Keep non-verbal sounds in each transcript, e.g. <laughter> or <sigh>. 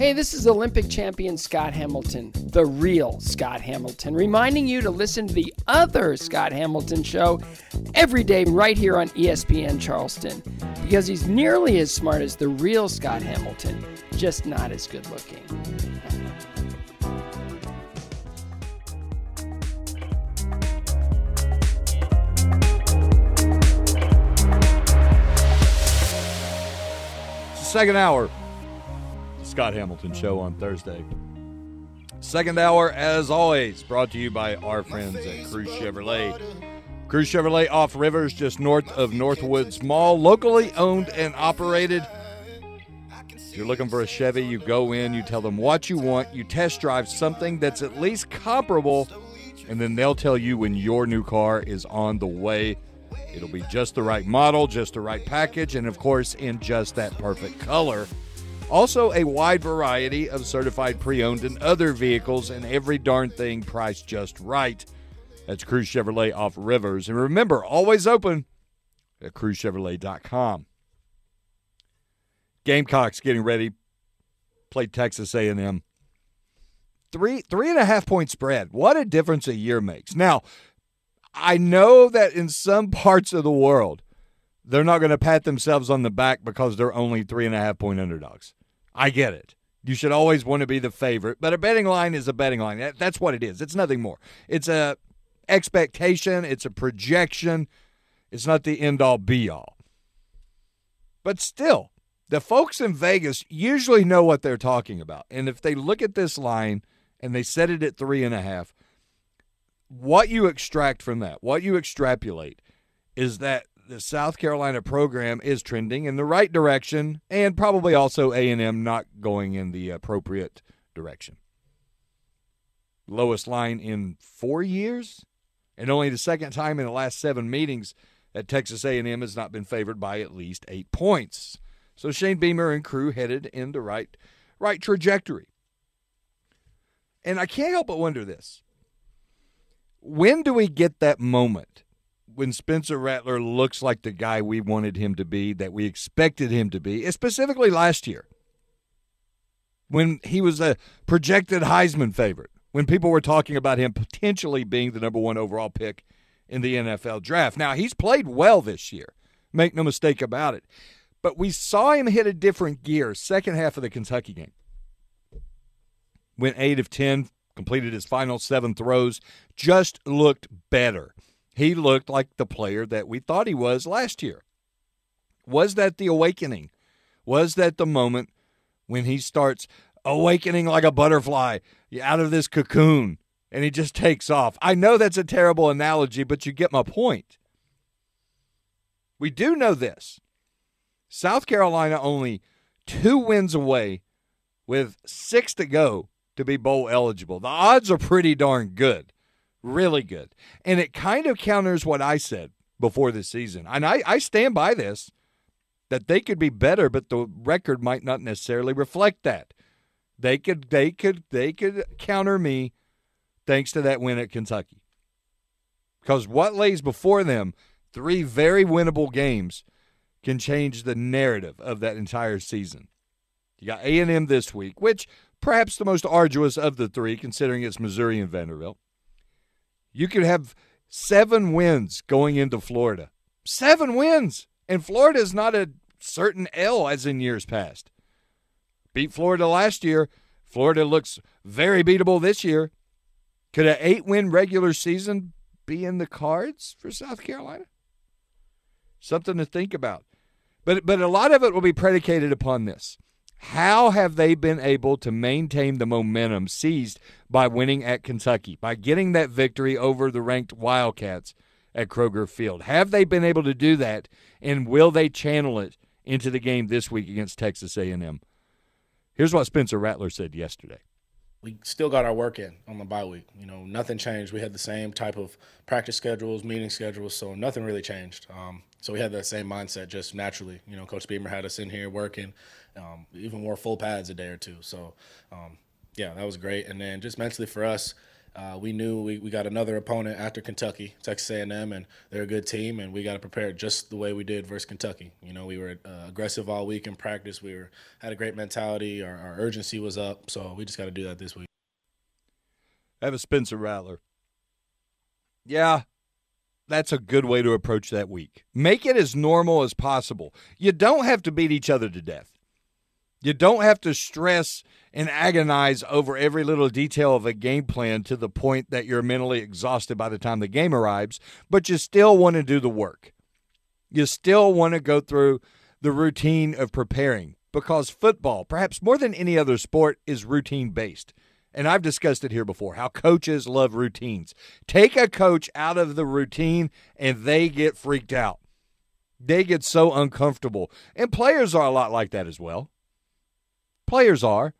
Hey, this is Olympic champion Scott Hamilton, the real Scott Hamilton, reminding you to listen to the other Scott Hamilton show every day right here on ESPN Charleston because he's nearly as smart as the real Scott Hamilton, just not as good looking. Second hour Scott Hamilton Show on Thursday. Second hour, as always, brought to you by our friends at Crews Chevrolet. Crews Chevrolet off Rivers, just north of Northwoods Mall, locally owned and operated. If you're looking for a Chevy, you go in, you tell them what you want, you test drive something that's at least comparable, and then they'll tell you when your new car is on the way. It'll be just the right model, just the right package, and of course, in just that perfect color. Also, a wide variety of certified pre owned and other vehicles, and every darn thing priced just right. That's Crews Chevrolet off Rivers. And remember, always open at crewschevrolet.com. Gamecocks getting ready. Play Texas A&M. Three three and a half point spread. What a difference a year makes. Now, I know that in some <laughs> parts of the world, they're not going to pat themselves on the back because they're only three and a half point underdogs. I get it. You should always want to be the favorite, but a betting line is a betting line. That's what it is. It's nothing more. It's a expectation, it's a projection. It's not the end all be all. But still, the folks in Vegas usually know what they're talking about. And if they look at this line and they set it at three and a half, what you extract from that, what you extrapolate, is that the South Carolina program is trending in the right direction, and probably also A and M not going in the appropriate direction. Lowest line in four years, and only the second time in the last seven meetings that Texas A&M has not been favored by at least eight points. So Shane Beamer and crew headed in the right right trajectory. And I can't help but wonder this. When do we get that moment when Spencer Rattler looks like the guy we wanted him to be, that we expected him to be, specifically last year, when he was a projected Heisman favorite, when people were talking about him potentially being the number one overall pick in the NFL draft. Now, he's played well this year, make no mistake about it. But we saw him hit a different gear second half of the Kentucky game. Went 8 of 10, completed his final seven throws, just looked better he looked like the player that we thought he was last year. Was that the awakening? Was that the moment when he starts awakening like a butterfly out of this cocoon and he just takes off? I know that's a terrible analogy, but you get my point. We do know this South Carolina only two wins away with six to go to be bowl eligible. The odds are pretty darn good. Really good. And it kind of counters what I said before the season. And I, I stand by this that they could be better, but the record might not necessarily reflect that. They could they could they could counter me thanks to that win at Kentucky. Because what lays before them, three very winnable games, can change the narrative of that entire season. You got A&M this week, which perhaps the most arduous of the three, considering it's Missouri and Vanderbilt. You could have seven wins going into Florida. Seven wins. And Florida is not a certain L as in years past. Beat Florida last year. Florida looks very beatable this year. Could an eight win regular season be in the cards for South Carolina? Something to think about. But but a lot of it will be predicated upon this. How have they been able to maintain the momentum seized by winning at Kentucky, by getting that victory over the ranked Wildcats at Kroger Field? Have they been able to do that, and will they channel it into the game this week against Texas A&M? Here's what Spencer Rattler said yesterday we still got our work in on the bye week. You know, nothing changed. We had the same type of practice schedules, meeting schedules, so nothing really changed. Um, so we had that same mindset just naturally. You know, Coach Beamer had us in here working, um, even wore full pads a day or two. So, um, yeah, that was great. And then just mentally for us, uh, we knew we, we got another opponent after Kentucky, Texas A&M, and they're a good team, and we got to prepare just the way we did versus Kentucky. You know, we were uh, aggressive all week in practice. We were had a great mentality. Our, our urgency was up, so we just got to do that this week. Have a Spencer Rattler. Yeah, that's a good way to approach that week. Make it as normal as possible. You don't have to beat each other to death. You don't have to stress and agonize over every little detail of a game plan to the point that you're mentally exhausted by the time the game arrives, but you still want to do the work. You still want to go through the routine of preparing because football, perhaps more than any other sport, is routine based. And I've discussed it here before how coaches love routines. Take a coach out of the routine and they get freaked out. They get so uncomfortable. And players are a lot like that as well. Players are.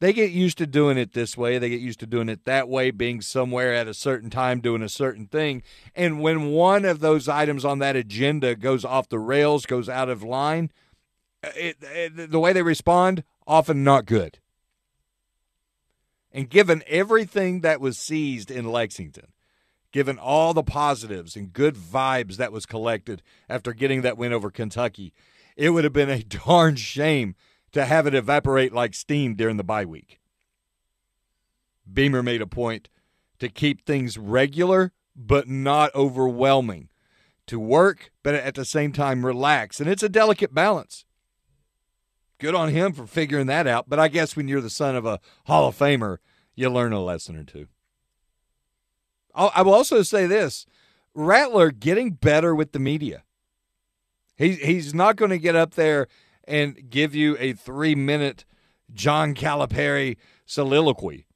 They get used to doing it this way. They get used to doing it that way, being somewhere at a certain time doing a certain thing. And when one of those items on that agenda goes off the rails, goes out of line, uh, it, uh, it, the way they respond, often not good. And given everything that was seized in Lexington, given all the positives and good vibes that was collected after getting that win over Kentucky, it would have been a <laughs> darn shame to have it evaporate like steam during the bye week. Beamer made a point to keep things regular but not overwhelming, to work but at the same time relax, and it's a delicate balance. Good on him for figuring that out. But I guess when you're the son of a Hall of Famer, you learn a lesson or two. I will also say this Rattler getting better with the media. He, he's not going to get up there and give you a three minute John Calipari soliloquy,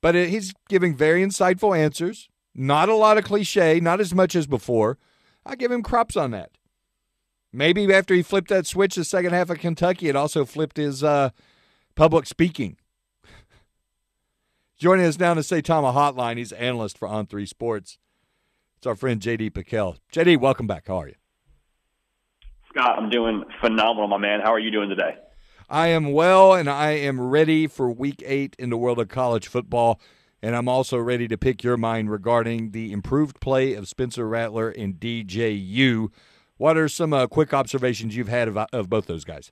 but it, he's giving very insightful answers. Not a lot of cliche, not as much as before. I give him crops on that. Maybe after he flipped that switch the second half of Kentucky, it also flipped his uh, public speaking. <laughs> Joining us now to say Tama Hotline, he's analyst for On Three Sports. It's our friend JD Pickell. JD, welcome back. How are you? Scott, I'm doing phenomenal, my man. How are you doing today? I am well, and I am ready for Week Eight in the world of college football. And I'm also ready to pick your mind regarding the improved play of Spencer Rattler and DJU. What are some uh, quick observations you've had of, of both those guys?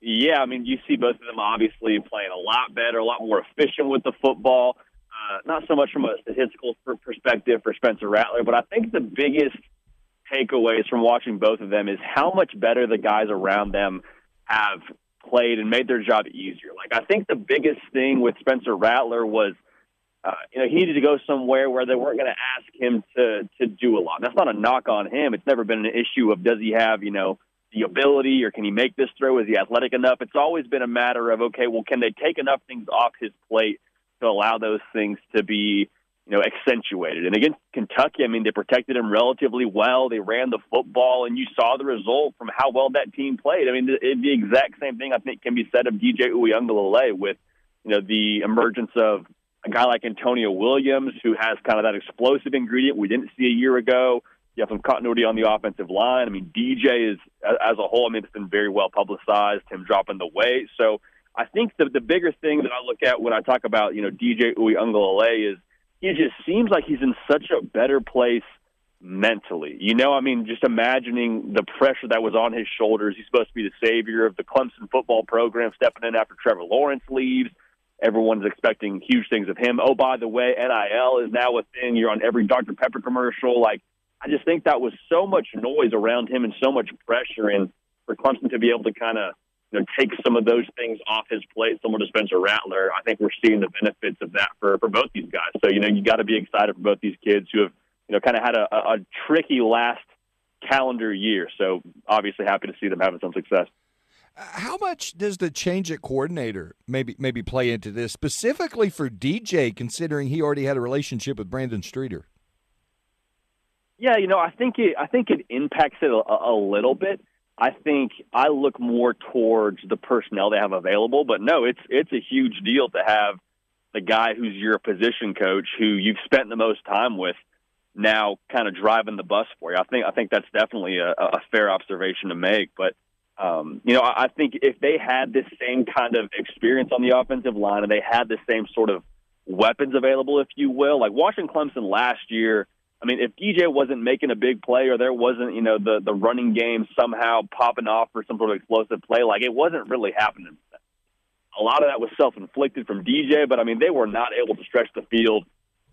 Yeah, I mean, you see both of them obviously playing a lot better, a lot more efficient with the football. Uh, not so much from a statistical perspective for Spencer Rattler, but I think the biggest takeaways from watching both of them is how much better the guys around them have played and made their job easier. Like, I think the biggest thing with Spencer Rattler was – uh, you know, he needed to go somewhere where they weren't going to ask him to to do a lot. That's not a knock on him. It's never been an issue of does he have you know the ability or can he make this throw? Is he athletic enough? It's always been a matter of okay, well, can they take enough things off his plate to allow those things to be you know accentuated? And against Kentucky, I mean, they protected him relatively well. They ran the football, and you saw the result from how well that team played. I mean, the, the exact same thing I think can be said of DJ Uiagalelei with you know the emergence of a guy like Antonio Williams, who has kind of that explosive ingredient we didn't see a year ago. You have some continuity on the offensive line. I mean, DJ is, as a whole, I mean, it's been very well publicized, him dropping the weight. So I think the, the bigger thing that I look at when I talk about, you know, DJ Uiagalelei is he just seems like he's in such a better place mentally. You know, I mean, just imagining the pressure that was on his shoulders. He's supposed to be the savior of the Clemson football program, stepping in after Trevor Lawrence leaves. Everyone's expecting huge things of him. Oh, by the way, NIL is now a thing. You're on every Dr. Pepper commercial. Like, I just think that was so much noise around him and so much pressure. And for Clemson to be able to kind of you know, take some of those things off his plate, similar to Spencer Rattler, I think we're seeing the benefits of that for, for both these guys. So, you know, you got to be excited for both these kids who have, you know, kind of had a, a tricky last calendar year. So, obviously, happy to see them having some success. How much does the change at coordinator maybe maybe play into this specifically for DJ, considering he already had a relationship with Brandon Streeter? Yeah, you know, I think it I think it impacts it a, a little bit. I think I look more towards the personnel they have available, but no, it's it's a huge deal to have the guy who's your position coach, who you've spent the most time with, now kind of driving the bus for you. I think I think that's definitely a, a fair observation to make, but um, you know, I think if they had this same kind of experience on the offensive line and they had the same sort of weapons available, if you will. Like Washington Clemson last year, I mean, if DJ wasn't making a big play or there wasn't, you know, the the running game somehow popping off for some sort of explosive play, like it wasn't really happening. A lot of that was self inflicted from DJ, but I mean, they were not able to stretch the field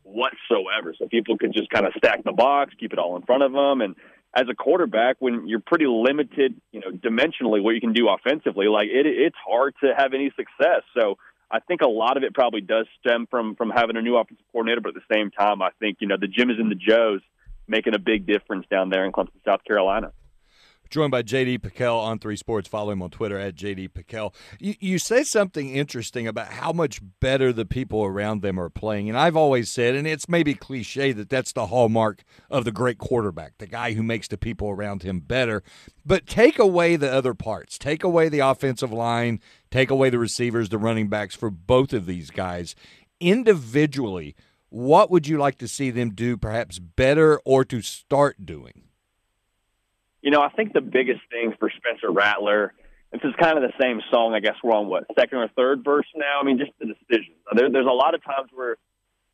whatsoever. So people could just kind of stack the box, keep it all in front of them, and as a quarterback, when you're pretty limited, you know, dimensionally what you can do offensively, like it, it's hard to have any success. So I think a lot of it probably does stem from from having a new offensive coordinator, but at the same time, I think you know the Jim is in the Joes making a big difference down there in Clemson, South Carolina. Joined by JD Pickell on Three Sports. Follow him on Twitter at JD Pickell. You, you say something interesting about how much better the people around them are playing. And I've always said, and it's maybe cliche, that that's the hallmark of the great quarterback, the guy who makes the people around him better. But take away the other parts, take away the offensive line, take away the receivers, the running backs for both of these guys. Individually, what would you like to see them do perhaps better or to start doing? You know, I think the biggest thing for Spencer Rattler, this is kind of the same song. I guess we're on what second or third verse now. I mean, just the decisions. There, there's a lot of times where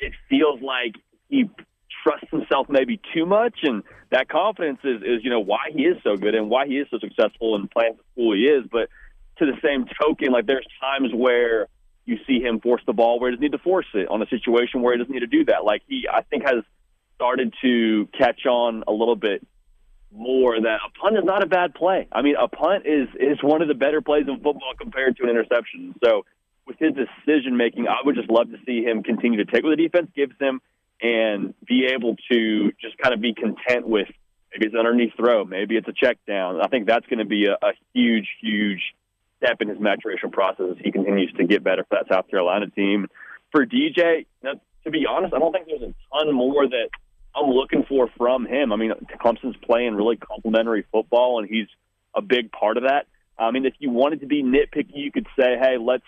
it feels like he trusts himself maybe too much, and that confidence is, is you know why he is so good and why he is so successful and playing the school he is. But to the same token, like there's times where you see him force the ball where he doesn't need to force it on a situation where he doesn't need to do that. Like he, I think, has started to catch on a little bit more that a punt is not a bad play. I mean, a punt is is one of the better plays in football compared to an interception. So with his decision making, I would just love to see him continue to take what the defense gives him and be able to just kind of be content with maybe it's an underneath throw, maybe it's a check down. I think that's going to be a, a huge, huge step in his maturation process as he continues to get better for that South Carolina team. For DJ, to be honest, I don't think there's a ton more that I'm looking for from him. I mean, Clemson's playing really complementary football, and he's a big part of that. I mean, if you wanted to be nitpicky, you could say, "Hey, let's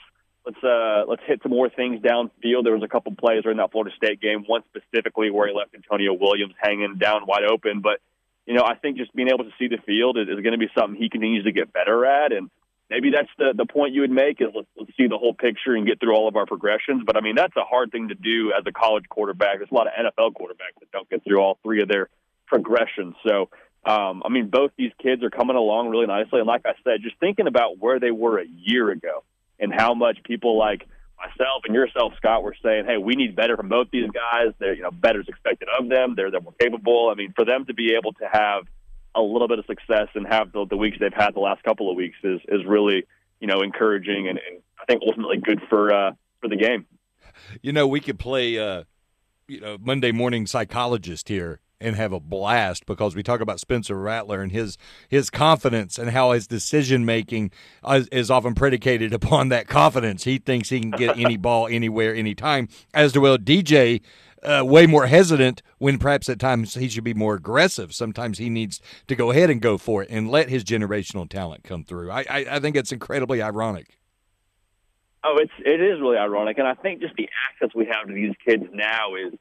let's uh, let's hit some more things downfield." There was a couple plays during that Florida State game, one specifically where he left Antonio Williams hanging down wide open. But you know, I think just being able to see the field is, is going to be something he continues to get better at, and maybe that's the the point you would make is let's, see the whole picture and get through all of our progressions. But I mean, that's a hard thing to do as a college quarterback. There's a lot of NFL quarterbacks that don't get through all three of their progressions. So, um, I mean, both these kids are coming along really nicely. And like I said, just thinking about where they were a year ago and how much people like myself and yourself, Scott, were saying, "Hey, we need better from both these guys. They're you know better's expected of them. They're they're more capable. I mean, for them to be able to have a little bit of success and have the, the weeks they've had the last couple of weeks is is really you know encouraging and, and I think ultimately good for uh, for the game. You know, we could play uh, you know Monday morning psychologist here and have a blast because we talk about Spencer Rattler and his his confidence and how his decision making is, is, often predicated upon that confidence. He thinks he can get any <laughs> ball anywhere, anytime. As to well, DJ uh, way more hesitant when perhaps at times he should be more aggressive. Sometimes he needs to go ahead and go for it and let his generational talent come through. I, I, I think it's incredibly ironic. Oh, it's it is really ironic, and I think just the access we have to these kids now is,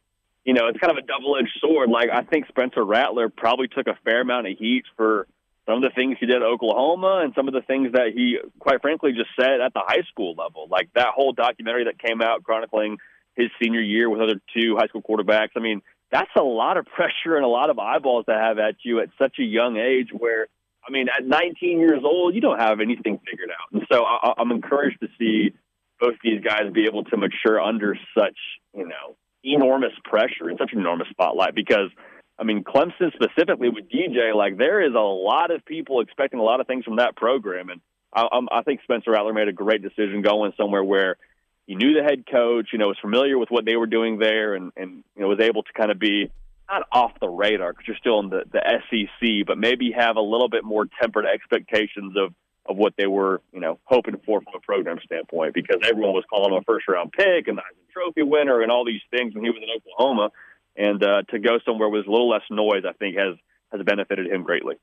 you know, it's kind of a double edged sword. Like I think Spencer Rattler probably took a fair amount of heat for some of the things he did at Oklahoma and some of the things that he, quite frankly, just said at the high school level. Like that whole documentary that came out chronicling his senior year with other two high school quarterbacks. I mean, that's a lot of <laughs> pressure and a lot of eyeballs to have at you at such a young age where, I mean, at 19 years old, you don't have anything figured out. And so I, I'm encouraged to see both these guys be able to mature under such, you know, enormous pressure and such an enormous spotlight because, I mean, Clemson specifically with DJ, like there is a lot of people expecting a lot of things from that program. And I, I think Spencer Rattler made a great decision going somewhere where – he knew the head coach, you know, was familiar with what they were doing there, and and you know was able to kind of be not off the radar because you're still in the the SEC, but maybe have a little bit more tempered expectations of of what they were, you know, hoping for from a program standpoint because everyone was calling him a first round pick and the Trophy winner and all these things when he was in Oklahoma, and uh, to go somewhere with a little less noise, I think has has benefited him greatly.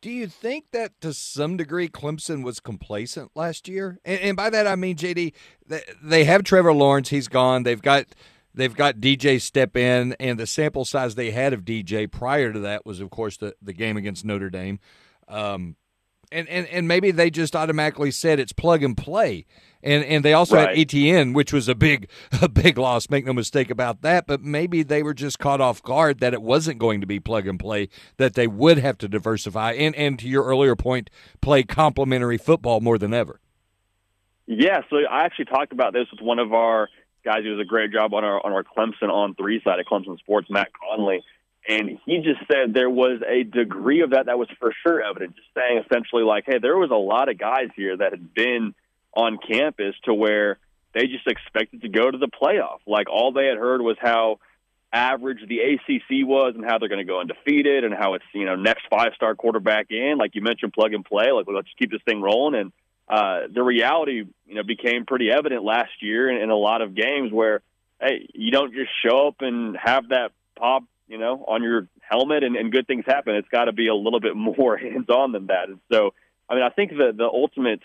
Do you think that to some degree Clemson was complacent last year? And, and, by that I mean JD, they they have Trevor Lawrence, he's gone. They've got they've got DJ step in, and the sample size they had of DJ prior to that was, of course, the the game against Notre Dame. Um, and, and and maybe they just automatically said it's plug and play. And and they also Right. had Etienne, which was a big <laughs> a big loss. Make no mistake about that. But maybe they were just caught off guard that it wasn't going to be plug and play. That they would have to diversify and and to your earlier point, play complementary football more than ever. Yeah, so I actually talked about this with one of our guys who does a great job on our on our Clemson on three side at Clemson Sports, Matt Conley, and he just said there was a degree of that that was for sure evident. Just saying essentially like, hey, there was a lot of guys here that had been on campus to where they just expected to go to the playoff. Like all they had heard was how average the ACC was and how they're going to go undefeated and how it's you know next five star quarterback in like you mentioned plug and play like well, let's keep this thing rolling and uh, the reality, you know, became pretty evident last year in, in a lot of games where, hey, you don't just show up and have that pop, you know, on your helmet and, and good things happen. It's got to be a little bit <laughs> more hands-on than that. And so, I mean, I think the the ultimate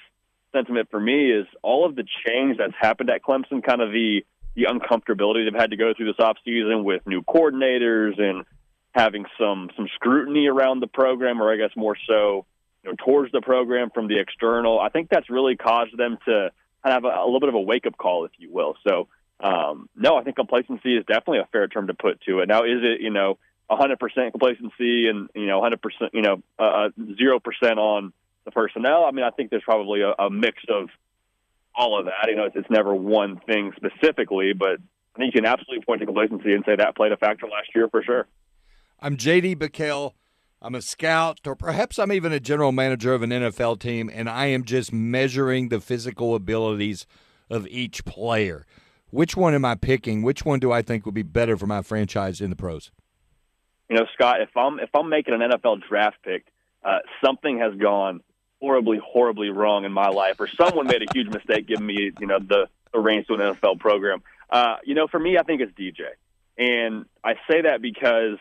sentiment for me is all of the change that's happened at Clemson, kind of the the uncomfortability they've had to go through this offseason with new coordinators and having some some scrutiny around the program, or I guess more so you know, towards the program from the external. I think that's really caused them to kind of have a, a little bit of a wake up call, if you will. So, um, no, I think complacency is definitely a fair term to put to it. Now, is it you know 100% complacency and you know 100% you know uh, zero percent on the personnel? I mean, I think there's probably a, a mix of all of that. You know, it's, it's never one thing specifically, but I think you can absolutely point to complacency and say that played a factor last year for sure. I'm JD Pickell. I'm a scout, or perhaps I'm even a general manager of an NFL team, and I am just measuring the physical abilities of each player. Which one am I picking? Which one do I think would be better for my franchise in the pros? You know, Scott, if I'm if I'm making an NFL draft pick, uh, something has gone horribly, horribly wrong in my life, or someone made a huge mistake giving me, you know, the, the reins to an NFL program. Uh, you know, for me, I think it's DJ, and I say that because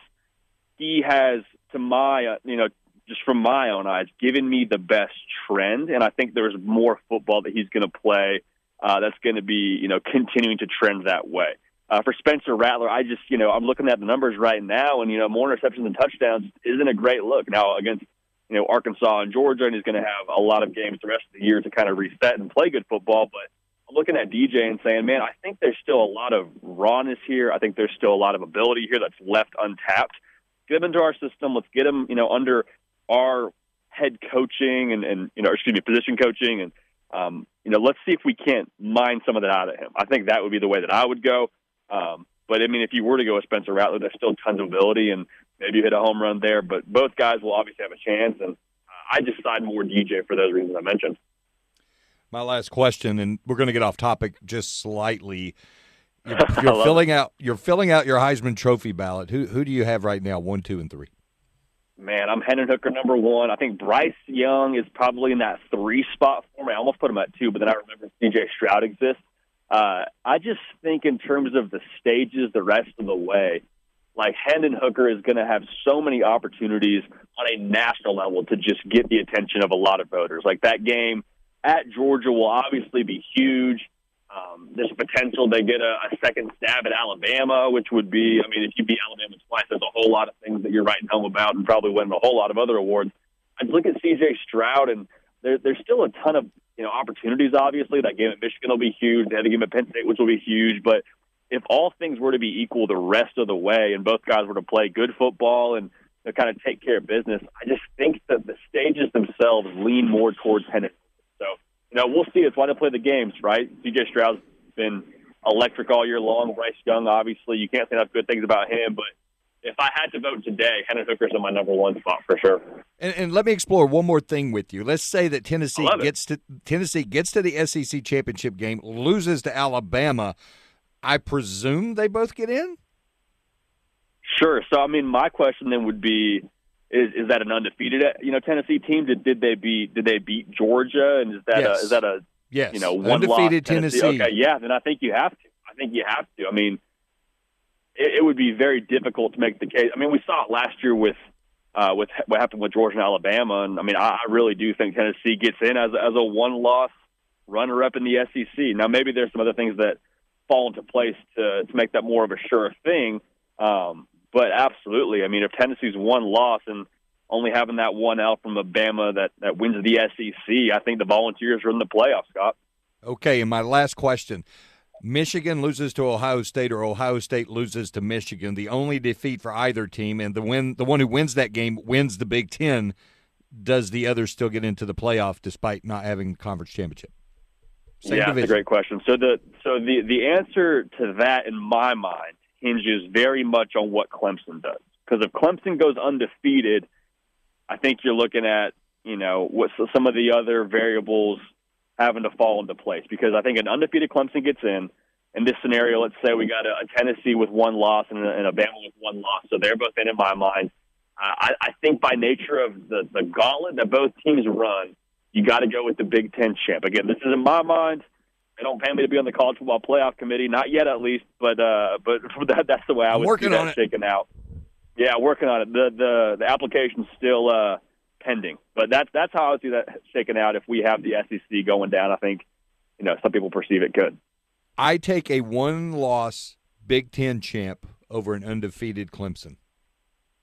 he has, to my, uh, you know, just from my own eyes, given me the best trend, and I think there's more football that he's going to play uh, that's going to be, you know, continuing to trend that way. Uh, for Spencer Rattler, I just, you know, I'm looking at the numbers right now, and you know, more interceptions and touchdowns isn't a great look. Now against, you know, Arkansas and Georgia, and he's going to have a lot of games the rest of the year to kind of reset and play good football. But I'm looking at DJ and saying, man, I think there's still a lot of rawness here. I think there's still a lot of ability here that's left untapped. Get him into our system. Let's get him, you know, under our head coaching and, and you know, excuse me, position coaching, and um, you know, let's see if we can't mine some of that out of him. I think that would be the way that I would go. Um, but I mean, if you were to go with Spencer Rattler, there's still tons of ability, and maybe you hit a home run there. But both guys will obviously have a chance, and I just side more DJ for those reasons I mentioned. My last question, and we're going to get off topic just slightly. <laughs> You're, you're filling it. out. You're filling out your Heisman Trophy ballot. Who who do you have right now? One, two, and three. Man, I'm Hendon Hooker number one. I think Bryce Young is probably in that three spot for me. I almost put him at two, but then I remember CJ Stroud exists. Uh, I just think in terms of the stages the rest of the way, like Hendon Hooker is going to have so many opportunities on a national level to just get the attention of a lot of voters. Like that game at Georgia will obviously be huge. Um, there's potential they get a, a second stab at Alabama, which would be, I mean, if you beat Alabama twice, there's a whole lot of things that you're writing home about and probably win a whole lot of other awards. I look at C.J. Stroud, and there, there's still a ton of you know opportunities. Obviously, that game at Michigan will be huge. They had a game at Penn State, which will be huge. But if all things were to be equal the rest of the way, and both guys were to play good football and kind of take care of business, I just think that the stages themselves lean more towards Hendon. So you know, we'll see. It's why they play the games, right? C.J. Stroud's been electric all year long. Bryce Young, obviously, you can't say enough good things about him. But if I had to vote today, Hendon Hooker's in my number one spot for sure. And, and let me explore one more thing with you. Let's say that Tennessee I love it. gets to Tennessee gets to the SEC championship game, loses to Alabama. I presume they both get in. Sure. So, I mean, my question then would be: Is is that an undefeated, you know, Tennessee team? Did did they beat Did they beat Georgia? And is that Yes. a, is that a Yes, you know one undefeated loss Tennessee. Okay, yeah. Then I think you have to. I think you have to. I mean, it, it would be very difficult to make the case. I mean, we saw it last year with. Uh, with what happened with Georgia and Alabama, and I mean, I, I really do think Tennessee gets in as as a one loss runner up in the SEC. Now, maybe there's some other things that fall into place to to make that more of a sure thing. Um, but absolutely, I mean, if Tennessee's one loss and only having that one out from Alabama that that wins the SEC, I think the Volunteers are in the playoffs, Scott. Okay, and my last question. Michigan loses to Ohio State or Ohio State loses to Michigan. The only defeat for either team and the win the one who wins that game wins the Big 10. Does the other still get into the playoff despite not having the conference championship? Same yeah, that's a great question. So the so the the answer to that in my mind hinges very much on what Clemson does. Because if Clemson goes undefeated, I think you're looking at you know what some of the other variables having to fall into place. Because I think an undefeated Clemson gets in. In this scenario, let's say we got a, a Tennessee with one loss and a, and a Bama with one loss, so they're both in in my mind. I, I think by nature of the the gauntlet that both teams run, you got to go with the Big Ten champ. Again, this is in my mind. They don't pay me to be on the college football playoff committee, not yet at least, but uh, but <laughs> that, that's the way I was working see that shaking out. Yeah, working on it. The the the application's still uh, pending, but that's that's how I see that shaking out if we have the SEC going down. I think you know some people perceive it could. I take a one-loss Big Ten champ over an undefeated Clemson.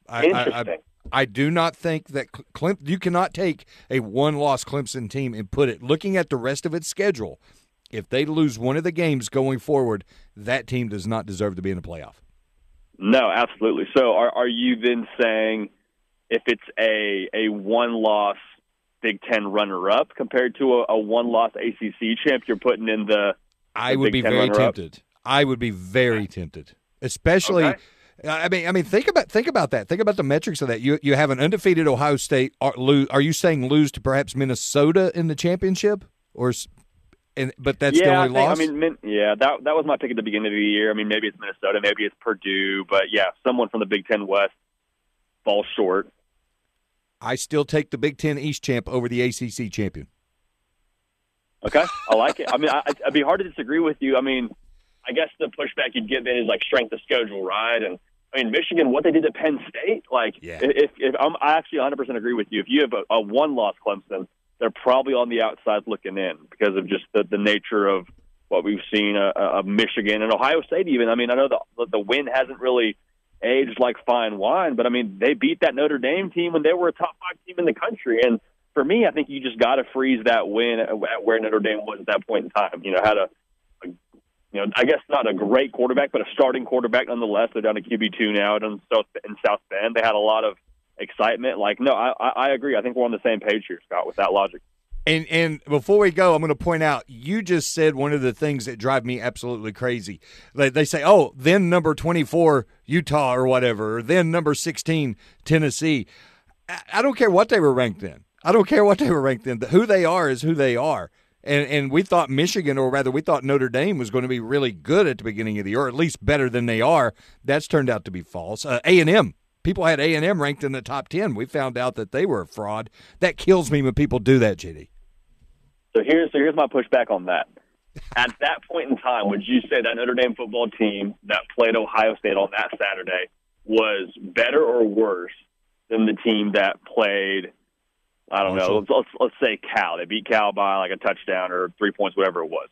I, Interesting. I, I, I do not think that Clem, you cannot take a one-loss Clemson team and put it looking at the rest of its schedule. If they lose one of the games going forward, that team does not deserve to be in the playoff. No, absolutely. So, are are you then saying if it's a a one-loss Big Ten runner-up compared to a, a one-loss ACC champ, you're putting in the, the I would Big be Ten very tempted. I would be very tempted, especially. Okay. I mean, I mean, think about think about that. Think about the metrics of that. You you have an undefeated Ohio State. Are, lose, are you saying lose to perhaps Minnesota in the championship, or and but that's yeah, the only I think, loss? I mean, min, yeah, that that was my pick at the beginning of the year. I mean, maybe it's Minnesota, maybe it's Purdue, but yeah, someone from the Big Ten West falls short. I still take the Big Ten East champ over the ACC champion. Okay, I like it. I mean, I, it'd be hard to disagree with you. I mean, I guess the pushback you'd get then is like strength of schedule, right? And I mean, Michigan, what they did to Penn State, like, Yeah. if, if I'm, I actually 100% agree with you. If you have a, a one-loss Clemson, they're probably on the outside looking in because of just the, the nature of what we've seen uh, of Michigan and Ohio State. Even, I mean, I know the the win hasn't really aged like fine wine, but I mean, they beat that Notre Dame team when they were a top five team in the country, and for me, I think you just got to freeze that win at where Notre Dame was at that point in time. You know, had a, a you know, I guess not a great quarterback, but a starting quarterback nonetheless. They're down to QB two now in South in South Bend. They had a lot of excitement. Like, no, I I agree. I think we're on the same page here, Scott, with that logic. And and before we go, I'm going to point out you just said one of the things that drive me absolutely crazy. They, they say, "Oh, then number 24 Utah or whatever, or then number 16 Tennessee." I, I don't care what they were ranked in. I don't care what they were ranked in. Who they are is who they are. And and we thought Michigan, or rather, we thought Notre Dame was going to be really good at the beginning of the year, or at least better than they are. That's turned out to be false. Uh, A and M. People had A and M ranked in the top ten. We found out that they were a fraud. That kills me when people do that, JD. So here's so here's my pushback on that. At that point in time, would you say that Notre Dame football team that played Ohio State on that Saturday was better or worse than the team that played? I don't know. Let's, let's let's say Cal. They beat Cal by like a touchdown or three points, whatever it was.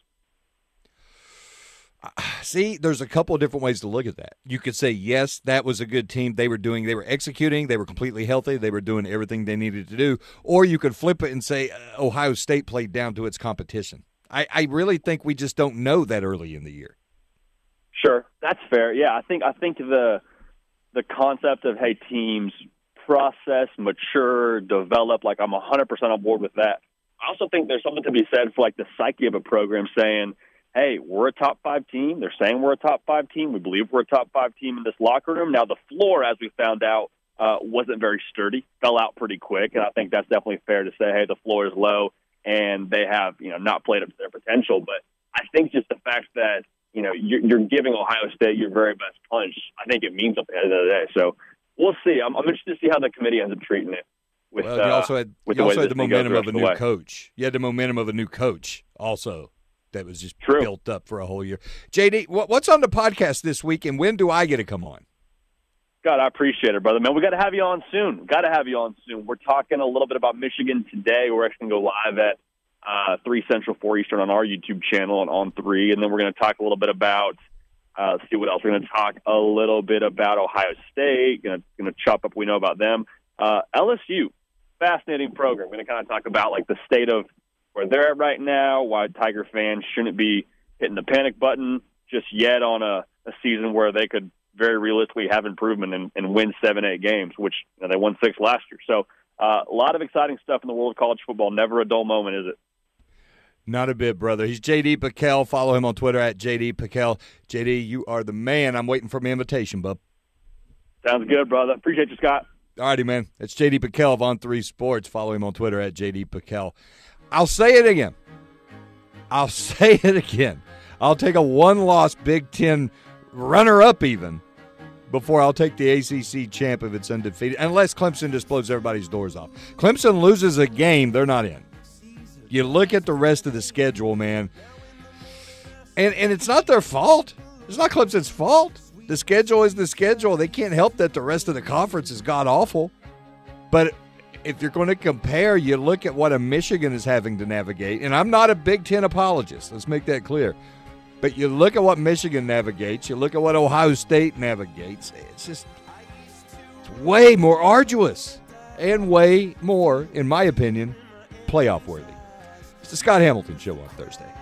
<sighs> See, there's a couple of different ways to look at that. You could say, yes, that was a good team. They were doing, they were executing, they were completely healthy, they were doing everything they needed to do. Or you could flip it and say, uh, Ohio State played down to its competition. I, I really think we just don't know that early in the year. Sure, that's fair. Yeah, I think I think the the concept of hey teams process, mature, develop. Like I'm 100% on board with that. I also think there's something to be said for like the psyche of a program saying, "Hey, we're a top five team." They're saying we're a top five team. We believe we're a top five team in this locker room. Now the floor, as we found out, uh, wasn't very sturdy. Fell out pretty quick, and I think that's definitely fair to say. Hey, the floor is low, and they have you know not played up to their potential. But I think just the fact that you know you're, you're giving Ohio State your very best punch, I think it means something at the end of the day. So we'll see. I'm, I'm interested to see how the committee ends up treating it. With, Well, you uh, also had with you the also had the momentum of a rest of the new way. coach. You had the momentum of a new coach also that was just True. built up for a whole year. JD, what's on the podcast this week, and when do I get to come on? God, I appreciate it, brother. Man, we got to have you on soon. Got to have you on soon. We're talking a little bit about Michigan today. We're actually going to go live at uh, 3 Central, 4 Eastern on our YouTube channel and on 3. And then we're going to talk a little bit about, uh, see what else. We're going to talk a little bit about Ohio State. Going to chop up we know about them. Uh, LSU, fascinating program. We're going to kind of talk about like the state of where they're at right now, why Tiger fans shouldn't be hitting the panic button just yet on a, a season where they could very realistically have improvement and, and win seven, eight games, which you know, they won six last year. So uh, a lot of exciting stuff in the world of college football. Never a dull moment, is it? Not a bit, brother. He's JD Pickell. Follow him on Twitter at JD Pickell. JD, you are the man. I'm waiting for my invitation, bub. Sounds good, brother. Appreciate you, Scott. Alrighty, man. It's JD Pickell of On Three Sports. Follow him on Twitter at JD Pickell. I'll say it again. I'll <laughs> say it again. I'll take a one-loss Big Ten runner-up even before I'll take the ACC champ if it's undefeated, unless Clemson just blows everybody's doors off. Clemson loses a game, they're not in. You look at the rest of the schedule, man, and and it's not their fault. It's not Clemson's fault. The schedule is the schedule. They can't help that the rest of the conference is god awful. But if you're going to compare, you look at what a Michigan is having to navigate, and I'm not a Big Ten apologist. Let's make that clear. But you look at what Michigan navigates, you look at what Ohio State navigates, it's just it's way more arduous and way more, in my opinion, playoff worthy. It's the Scott Hamilton Show on Thursday.